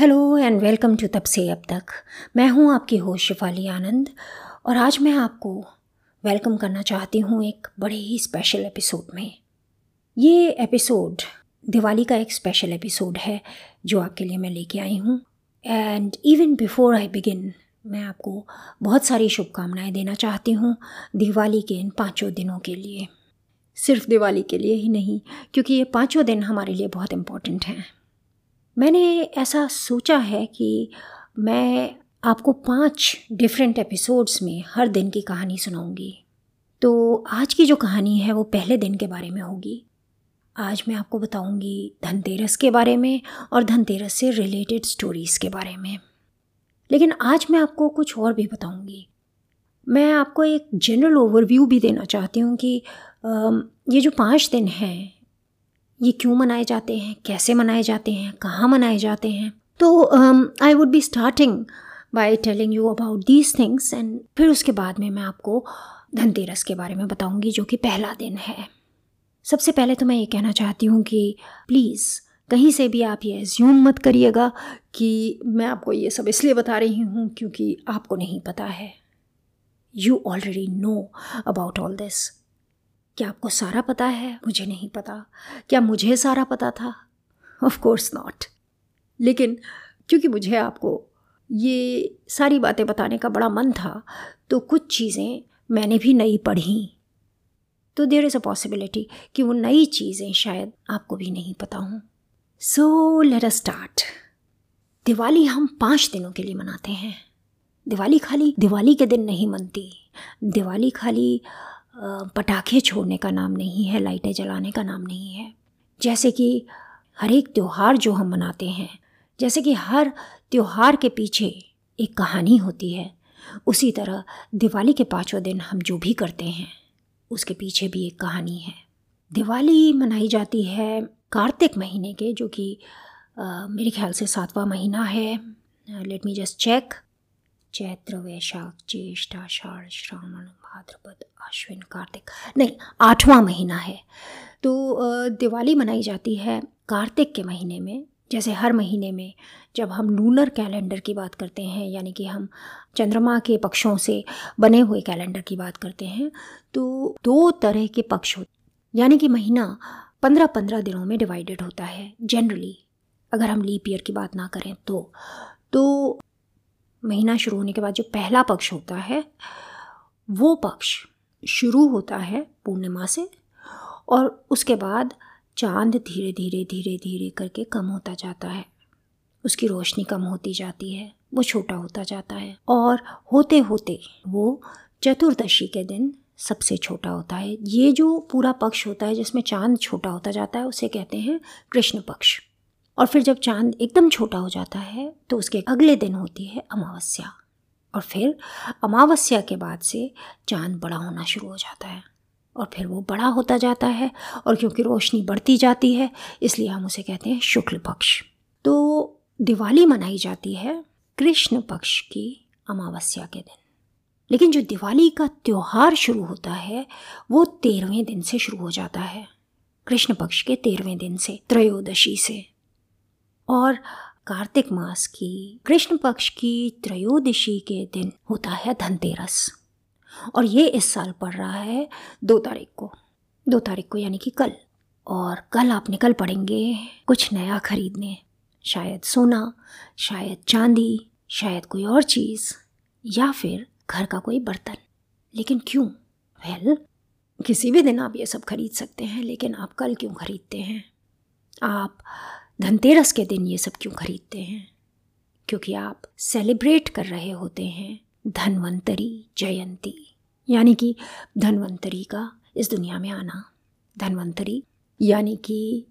Hello and welcome to तब से अब तक मैं हूँ आपकी होस्ट शिफाली आनंद और आज मैं आपको वेलकम करना चाहती हूँ एक बड़े ही स्पेशल एपिसोड में। ये एपिसोड दिवाली का एक स्पेशल एपिसोड है जो आपके लिए मैं लेके आई हूँ। And even before I begin मैं आपको बहुत सारी शुभकामनाएँ देना चाहती हूँ दिवाली के इन पाँचों दिनों के लिए। सिर्फ़ दिवाली के लिए ही नहीं, क्योंकि ये पाँचों दिन हमारे लिए बहुत इंपॉर्टेंट हैं। मैंने ऐसा सोचा है कि मैं आपको पाँच डिफरेंट एपिसोड्स में हर दिन की कहानी सुनाऊँगी। तो आज की जो कहानी है वो पहले दिन के बारे में होगी। आज मैं आपको बताऊँगी धनतेरस के बारे में और धनतेरस से रिलेटेड स्टोरीज़ के बारे में। लेकिन आज मैं आपको कुछ और भी बताऊँगी। मैं आपको एक जनरल ओवरव्यू भी देना चाहती हूँ कि ये जो पाँच दिन हैं ये क्यों मनाए जाते हैं? कैसे मनाए जाते हैं? कहाँ मनाए जाते हैं? तो I would be starting by telling you about these things and फिर उसके बाद में मैं आपको धनतेरस के बारे में बताऊँगी जो कि पहला दिन है। सबसे पहले तो मैं ये कहना चाहती हूँ कि प्लीज़ कहीं से भी आप ये एज्यूम मत करिएगा कि मैं आपको ये सब इसलिए बता रही हूँ क्योंकि आपको नहीं पता है। You already know about all this क्या आपको सारा पता है? मुझे नहीं पता। क्या मुझे सारा पता था? ऑफ़ कोर्स नॉट लेकिन क्योंकि मुझे आपको ये सारी बातें बताने का बड़ा मन था तो कुछ चीज़ें मैंने भी नई पढ़ी। तो देर इज़ अ पॉसिबिलिटी कि वो नई चीज़ें शायद आपको भी नहीं पता हों। So let us start Diwali हम पाँच दिनों के लिए मनाते हैं। दिवाली खाली दिवाली के दिन नहीं मनती। दिवाली खाली पटाखे छोड़ने का नाम नहीं है, लाइटें जलाने का नाम नहीं है। जैसे कि हर एक त्यौहार जो हम मनाते हैं, जैसे कि हर त्यौहार के पीछे एक कहानी होती है। उसी तरह दिवाली के पाँचों दिन हम जो भी करते हैं, उसके पीछे भी एक कहानी है। दिवाली मनाई जाती है कार्तिक महीने के, जो कि मेरे ख्याल से सातवां महीना है। Let me just check Chaitra, Vaishakh, Jyeshtha, Ashadh, Shravan भाद्रपद अश्विन, कार्तिक। नहीं, आठवां महीना है। तो दिवाली मनाई जाती है कार्तिक के महीने में, जैसे हर महीने में जब हम लूनर कैलेंडर की बात करते हैं, यानी कि हम चंद्रमा के पक्षों से बने हुए कैलेंडर की बात करते हैं तो दो तरह के पक्ष होते यानी कि महीना पंद्रह पंद्रह दिनों में डिवाइडेड होता है जनरली अगर हम लीप ईयर की बात ना करें तो। तो महीना शुरू होने के बाद जो पहला पक्ष होता है वो पक्ष शुरू होता है पूर्णिमा से और उसके बाद चाँद धीरे धीरे धीरे धीरे करके कम होता जाता है। उसकी रोशनी कम होती जाती है, वो छोटा होता जाता है और होते होते वो चतुर्दशी के दिन सबसे छोटा होता है। ये जो पूरा पक्ष होता है जिसमें चाँद छोटा होता जाता है, उसे कहते हैं कृष्ण पक्ष। और फिर जब चाँद एकदम छोटा हो जाता है तो उसके अगले दिन होती है अमावस्या। और फिर अमावस्या के बाद से चाँद बड़ा होना शुरू हो जाता है। और फिर वो बड़ा होता जाता है और क्योंकि रोशनी बढ़ती जाती है, इसलिए हम उसे कहते हैं शुक्ल पक्ष। तो दिवाली मनाई जाती है कृष्ण पक्ष की अमावस्या के दिन। लेकिन जो दिवाली का त्यौहार शुरू होता है, वो तेरहवें दिन से शुरू हो जाता है। कृष्ण पक्ष के तेरहवें दिन से, त्रयोदशी से। और कार्तिक मास की कृष्ण पक्ष की त्रयोदशी के दिन होता है धनतेरस। और ये इस साल पड़ रहा है दो तारीख को। दो तारीख को यानी कि कल। और कल आप निकल पड़ेंगे कुछ नया खरीदने। शायद सोना शायद चांदी शायद कोई और चीज़ या फिर घर का कोई बर्तन। लेकिन क्यों? वेल well, किसी भी दिन आप ये सब खरीद सकते हैं लेकिन आप कल क्यों खरीदते हैं? आप धनतेरस के दिन ये सब क्यों खरीदते हैं? क्योंकि आप सेलिब्रेट कर रहे होते हैं धनवंतरी जयंती। यानी कि धनवंतरी का इस दुनिया में आना। धनवंतरी, यानी कि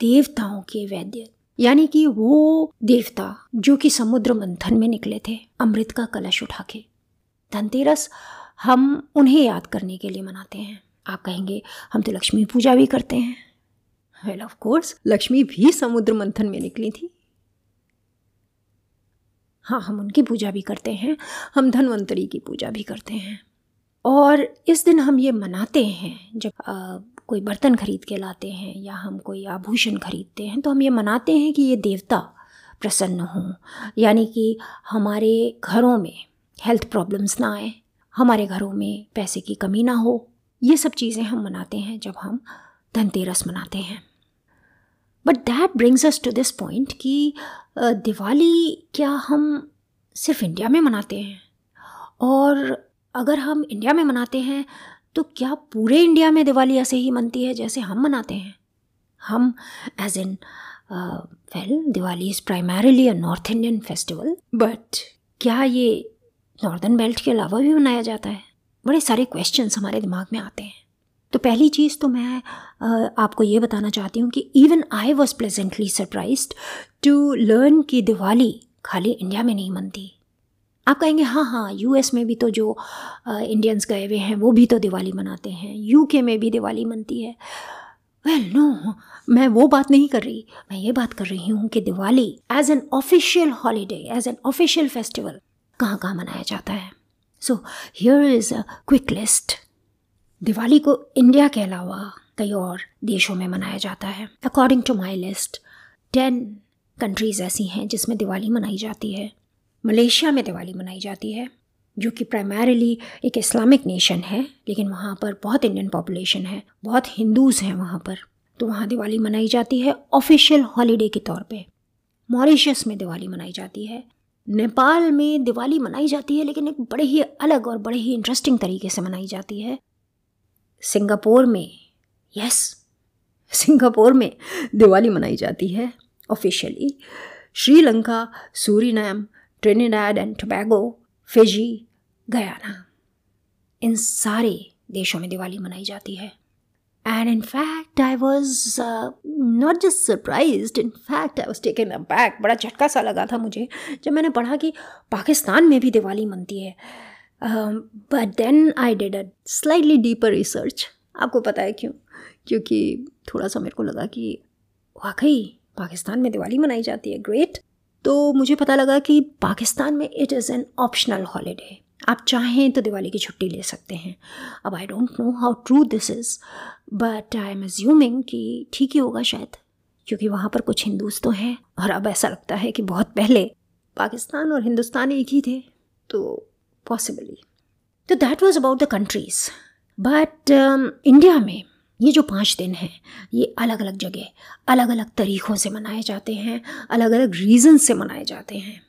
देवताओं के वैद्य। यानी कि वो देवता जो कि समुद्र मंथन में निकले थे, अमृत का कलश उठा के। धनतेरस हम उन्हें याद करने के लिए मनाते हैं। आप कहेंगे, हम तो लक्ष्मी पूजा भी करते हैं। वेल ऑफ़ कोर्स लक्ष्मी भी समुद्र मंथन में निकली थी। हाँ हम उनकी पूजा भी करते हैं। हम धनवंतरी की पूजा भी करते हैं। और इस दिन हम ये मनाते हैं जब आ, कोई बर्तन खरीद के लाते हैं या हम कोई आभूषण खरीदते हैं तो हम ये मनाते हैं कि ये देवता प्रसन्न हों। यानी कि हमारे घरों में हेल्थ प्रॉब्लम्स ना आए हमारे घरों में पैसे की कमी ना हो। ये सब चीज़ें हम मनाते हैं जब हम धनतेरस मनाते हैं। But that brings us to this point कि दिवाली क्या हम सिर्फ़ इंडिया में मनाते हैं? और अगर हम इंडिया में मनाते हैं तो क्या पूरे इंडिया में दिवाली ऐसे ही मनती है जैसे हम मनाते हैं? हम as in well Diwali is primarily a north Indian festival but क्या ये नॉर्दर्न बेल्ट के अलावा भी मनाया जाता है? बड़े सारे क्वेश्चंस हमारे दिमाग में आते हैं। तो पहली चीज़ तो मैं आपको ये बताना चाहती हूँ कि even I was pleasantly surprise to learn कि दिवाली खाली इंडिया में नहीं मनती। आप कहेंगे हाँ हाँ यूएस में भी तो जो इंडियंस गए हुए हैं वो भी तो दिवाली मनाते हैं यूके में भी दिवाली मनती है। वेल well, नो no, मैं वो बात नहीं कर रही। मैं ये बात कर रही हूँ कि Diwali as an official holiday as an official festival कहाँ कहाँ मनाया जाता है। So here is a quick list Diwali को इंडिया के अलावा कई और देशों में मनाया जाता है। According to my list ten countries ऐसी हैं जिसमें दिवाली मनाई जाती है। मलेशिया में दिवाली मनाई जाती है, जो कि प्राइमरीली एक इस्लामिक नेशन है, लेकिन वहाँ पर बहुत इंडियन पॉपुलेशन है, बहुत हिंदूज़ हैं वहाँ पर। तो वहाँ दिवाली मनाई जाती है ऑफिशियल हॉलीडे के तौर पे। मॉरिशस में दिवाली मनाई जाती है। नेपाल में दिवाली मनाई जाती है, लेकिन एक बड़े ही अलग और बड़े ही इंटरेस्टिंग तरीके से मनाई जाती है। सिंगापुर में यस सिंगापुर में दिवाली मनाई जाती है officially Sri Lanka, Suriname, Trinidad and Tobago, Fiji, Guyana. इन सारे देशों में दिवाली मनाई जाती है. And in fact I was not just surprise in fact I was taken aback बड़ा झटका सा लगा था मुझे जब मैंने पढ़ा कि पाकिस्तान में भी दिवाली मनती है। But then I did a slightly deeper research आपको पता है क्यों? क्योंकि थोड़ा सा मेरे को लगा कि, वाकई, पाकिस्तान में दिवाली मनाई जाती है ग्रेट तो मुझे पता लगा कि पाकिस्तान में it is an optional holiday आप चाहें तो दिवाली की छुट्टी ले सकते हैं। अब I don't know how true this is but I am assuming कि ठीक ही होगा शायद, क्योंकि वहाँ पर कुछ हिंदूज तो हैं, और अब ऐसा लगता है कि बहुत पहले पाकिस्तान और हिंदुस्तान एक ही थे। तो पॉसिबली तो that was about the countries but India में ये जो पाँच दिन हैं, ये अलग अलग जगह अलग अलग तरीक़ों से मनाए जाते हैं अलग अलग रीज़न से मनाए जाते हैं।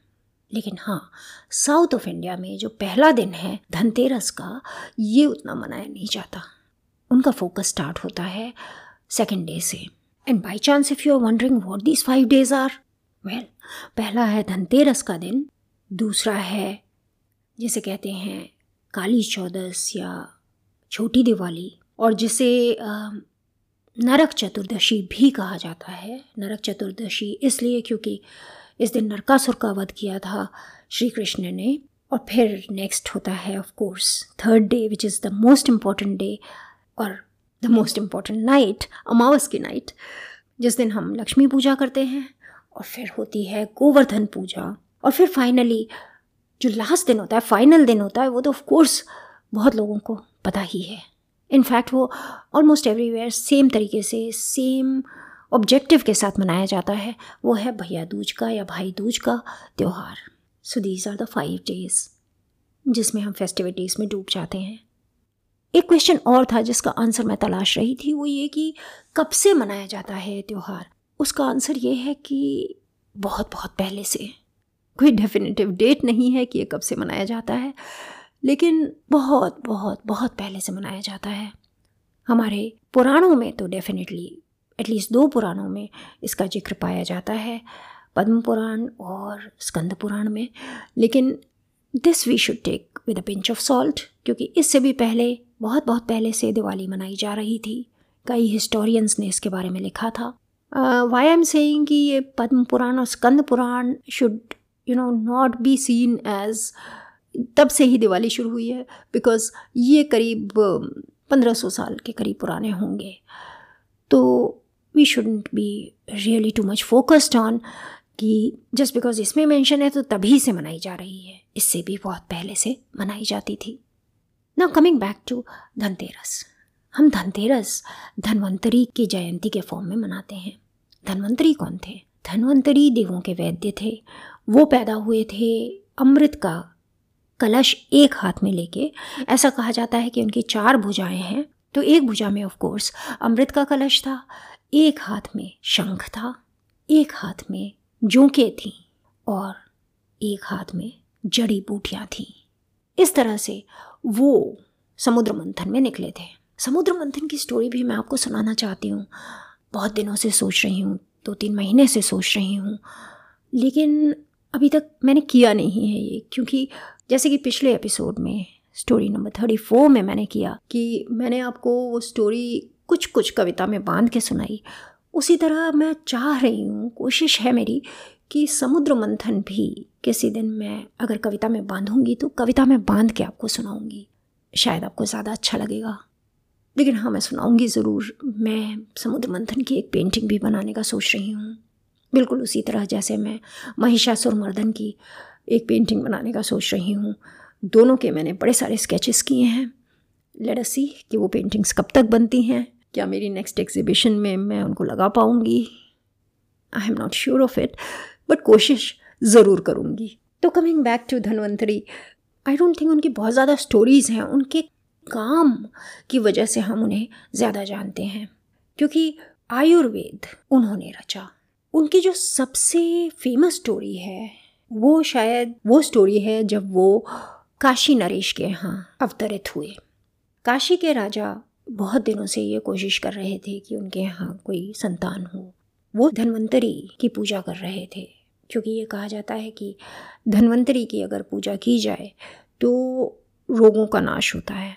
लेकिन हाँ साउथ ऑफ़ इंडिया में जो पहला दिन है, धनतेरस का, ये उतना मनाया नहीं जाता। उनका फोकस स्टार्ट होता है सेकेंड डे से। And by chance if you are wondering what these five days are well पहला है धनतेरस का दिन, दूसरा है जिसे कहते हैं काली चौदस या छोटी दिवाली, और जिसे नरक चतुर्दशी भी कहा जाता है। नरक चतुर्दशी इसलिए क्योंकि इस दिन नरकासुर का वध किया था श्री कृष्ण ने, और फिर नेक्स्ट होता है of course third day which is the most important day और the most important night Amavas की नाइट जिस दिन हम लक्ष्मी पूजा करते हैं, और फिर होती है गोवर्धन पूजा, और फिर फाइनली जो लास्ट दिन होता है फाइनल दिन होता है, वो तो ऑफ़ कोर्स बहुत लोगों को पता ही है। इनफैक्ट वो ऑलमोस्ट एवरीवेयर सेम तरीके से सेम ऑब्जेक्टिव के साथ मनाया जाता है। वो है भैया दूज का या भाई दूज का त्यौहार। So these are the five days जिसमें हम फेस्टिविटीज़ में डूब जाते हैं। एक क्वेश्चन और था जिसका आंसर मैं तलाश रही थी, वो ये कि कब से मनाया जाता है त्यौहार? उसका आंसर ये है कि बहुत बहुत पहले से। कोई डेफिनेटिव डेट नहीं है कि ये कब से मनाया जाता है, लेकिन बहुत बहुत बहुत पहले से मनाया जाता है। हमारे पुराणों में तो डेफिनेटली एटलीस्ट दो पुराणों में इसका ज़िक्र पाया जाता है, पद्म पुराण और स्कंद पुराण में। लेकिन this we should take with a pinch of salt क्योंकि इससे भी पहले, बहुत बहुत पहले से दिवाली मनाई जा रही थी। कई हिस्टोरियंस ने इसके बारे में लिखा था। वाई एम सेइंग कि ये पद्म पुराण और Skanda Purana should you know not be seen as तब से ही दिवाली शुरू हुई है बिकॉज़ ये करीब पंद्रह सौ साल के करीब पुराने होंगे। तो we shouldn't be really too much focused on कि जस्ट बिकॉज़ इसमें मेंशन है तो तभी से मनाई जा रही है। इससे भी बहुत पहले से मनाई जाती थी। Now coming back to Dhanteras. हम धनतेरस धनवंतरी की जयंती के फॉर्म में मनाते हैं। धनवंतरी कौन थे? धनवंतरी देवों के वैद्य थे। वो पैदा हुए थे अमृत का कलश एक हाथ में लेके। ऐसा कहा जाता है कि उनकी चार भुजाएँ हैं। तो एक भुजा में ऑफ़ कोर्स अमृत का कलश था, एक हाथ में शंख था, एक हाथ में जोंके थी और एक हाथ में जड़ी बूटियाँ थीं। इस तरह से वो समुद्र मंथन में निकले थे। समुद्र मंथन की स्टोरी भी मैं आपको सुनाना चाहती हूँ। बहुत दिनों से सोच रही हूँ, दो तीन महीने से सोच रही हूँ। लेकिन अभी तक मैंने किया नहीं है ये, क्योंकि जैसे कि पिछले एपिसोड में स्टोरी नंबर थर्टी फोर में मैंने किया कि मैंने आपको वो स्टोरी कुछ कुछ कविता में बाँध के सुनाई। उसी तरह मैं चाह रही हूँ, कोशिश है मेरी कि समुद्र मंथन भी किसी दिन मैं अगर कविता में बांधूँगी तो कविता में बाँध के आपको सुनाऊँगी। शायद आपको ज़्यादा अच्छा लगेगा। लेकिन हाँ मैं सुनाऊँगी ज़रूर। मैं समुद्र मंथन की एक पेंटिंग भी बनाने का सोच रही हूँ। बिल्कुल उसी तरह जैसे मैं महिषासुर मर्दन की एक पेंटिंग बनाने का सोच रही हूँ। दोनों के मैंने बड़े सारे स्केचेस किए हैं। लेट कि वो पेंटिंग्स कब तक बनती हैं। क्या मेरी नेक्स्ट एग्जीबिशन में मैं उनको लगा पाऊँगी? I am not sure of it but कोशिश ज़रूर करूँगी। तो coming back to Dhanvantari I don't think उनकी बहुत ज़्यादा स्टोरीज़ हैं। उनके काम की वजह से हम उन्हें ज़्यादा जानते हैं। क्योंकि आयुर्वेद उन्होंने रचा। उनकी जो सबसे फ़ेमस स्टोरी है, वो शायद वो स्टोरी है जब वो काशी नरेश के यहाँ अवतरित हुए। काशी के राजा बहुत दिनों से ये कोशिश कर रहे थे कि उनके यहाँ कोई संतान हो। वो धन्वंतरी की पूजा कर रहे थे, क्योंकि ये कहा जाता है कि धन्वंतरी की अगर पूजा की जाए तो रोगों का नाश होता है।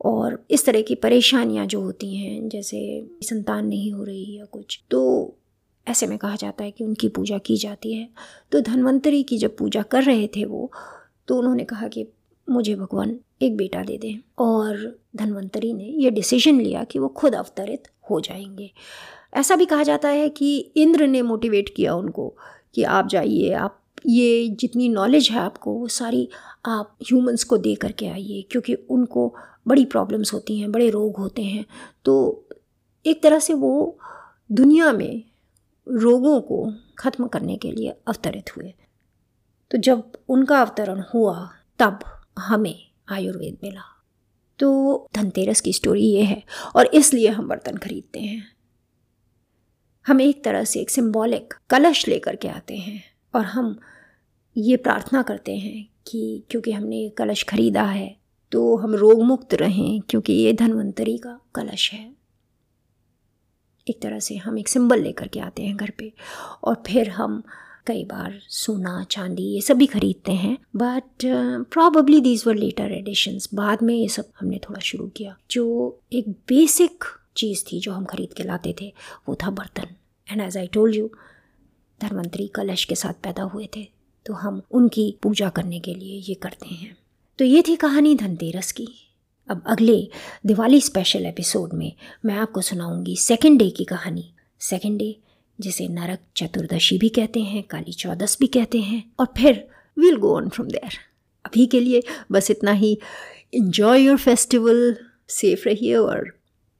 और इस तरह की परेशानियाँ जो होती हैं, जैसे संतान नहीं हो रही या कुछ तो ऐसे में कहा जाता है कि उनकी पूजा की जाती है। तो धन्वंतरी की जब पूजा कर रहे थे वो तो उन्होंने कहा कि मुझे भगवान एक बेटा दे दें। और धन्वंतरी ने यह डिसीज़न लिया कि वो खुद अवतरित हो जाएँगे। ऐसा भी कहा जाता है कि इंद्र ने मोटिवेट किया उनको कि आप जाइए, आप ये जितनी नॉलेज है आपको, वो सारी आप ह्यूमंस को दे करके आइए, क्योंकि उनको बड़ी प्रॉब्लम्स होती हैं, बड़े रोग होते हैं। तो एक तरह से वो दुनिया में रोगों को ख़त्म करने के लिए अवतरित हुए। तो जब उनका अवतरण हुआ, तब हमें आयुर्वेद मिला। तो धनतेरस की स्टोरी ये है, और इसलिए हम बर्तन खरीदते हैं। हम एक तरह से एक सिंबॉलिक कलश लेकर के आते हैं, और हम ये प्रार्थना करते हैं कि क्योंकि हमने ये कलश खरीदा है तो हम रोग मुक्त रहें, क्योंकि ये धनवंतरी का कलश है। एक तरह से हम एक सिंबल लेकर के आते हैं घर पे। और फिर हम कई बार सोना, चांदी ये सब भी खरीदते हैं। But probably these were later additions बाद में ये सब हमने थोड़ा शुरू किया। जो एक बेसिक चीज़ थी जो हम खरीद के लाते थे, वो था बर्तन। And as I told you Dharmantari कलश के साथ पैदा हुए थे तो हम उनकी पूजा करने के लिए ये करते हैं। तो ये थी कहानी धनतेरस की। अब अगले दिवाली स्पेशल एपिसोड में मैं आपको सुनाऊँगी सेकेंड डे की कहानी। सेकेंड डे जिसे नरक चतुर्दशी भी कहते हैं, काली चौदस भी कहते हैं, और फिर will go on from there अभी के लिए बस इतना ही। इन्जॉय योर फेस्टिवल सेफ़ रहिए और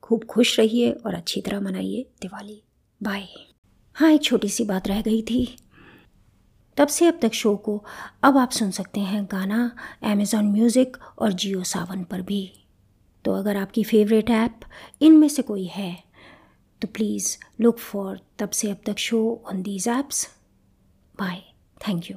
खूब खुश रहिए और अच्छी तरह मनाइए दिवाली। बाय हाँ एक छोटी सी बात रह गई थी। तब से अब तक शो को अब आप सुन सकते हैं गाना अमेज़ॉन म्यूज़िक और जियो सावन पर भी। तो अगर आपकी फेवरेट ऐप इनमें से कोई है तो प्लीज़ लुक फॉर तब से अब तक show on these apps bye thank you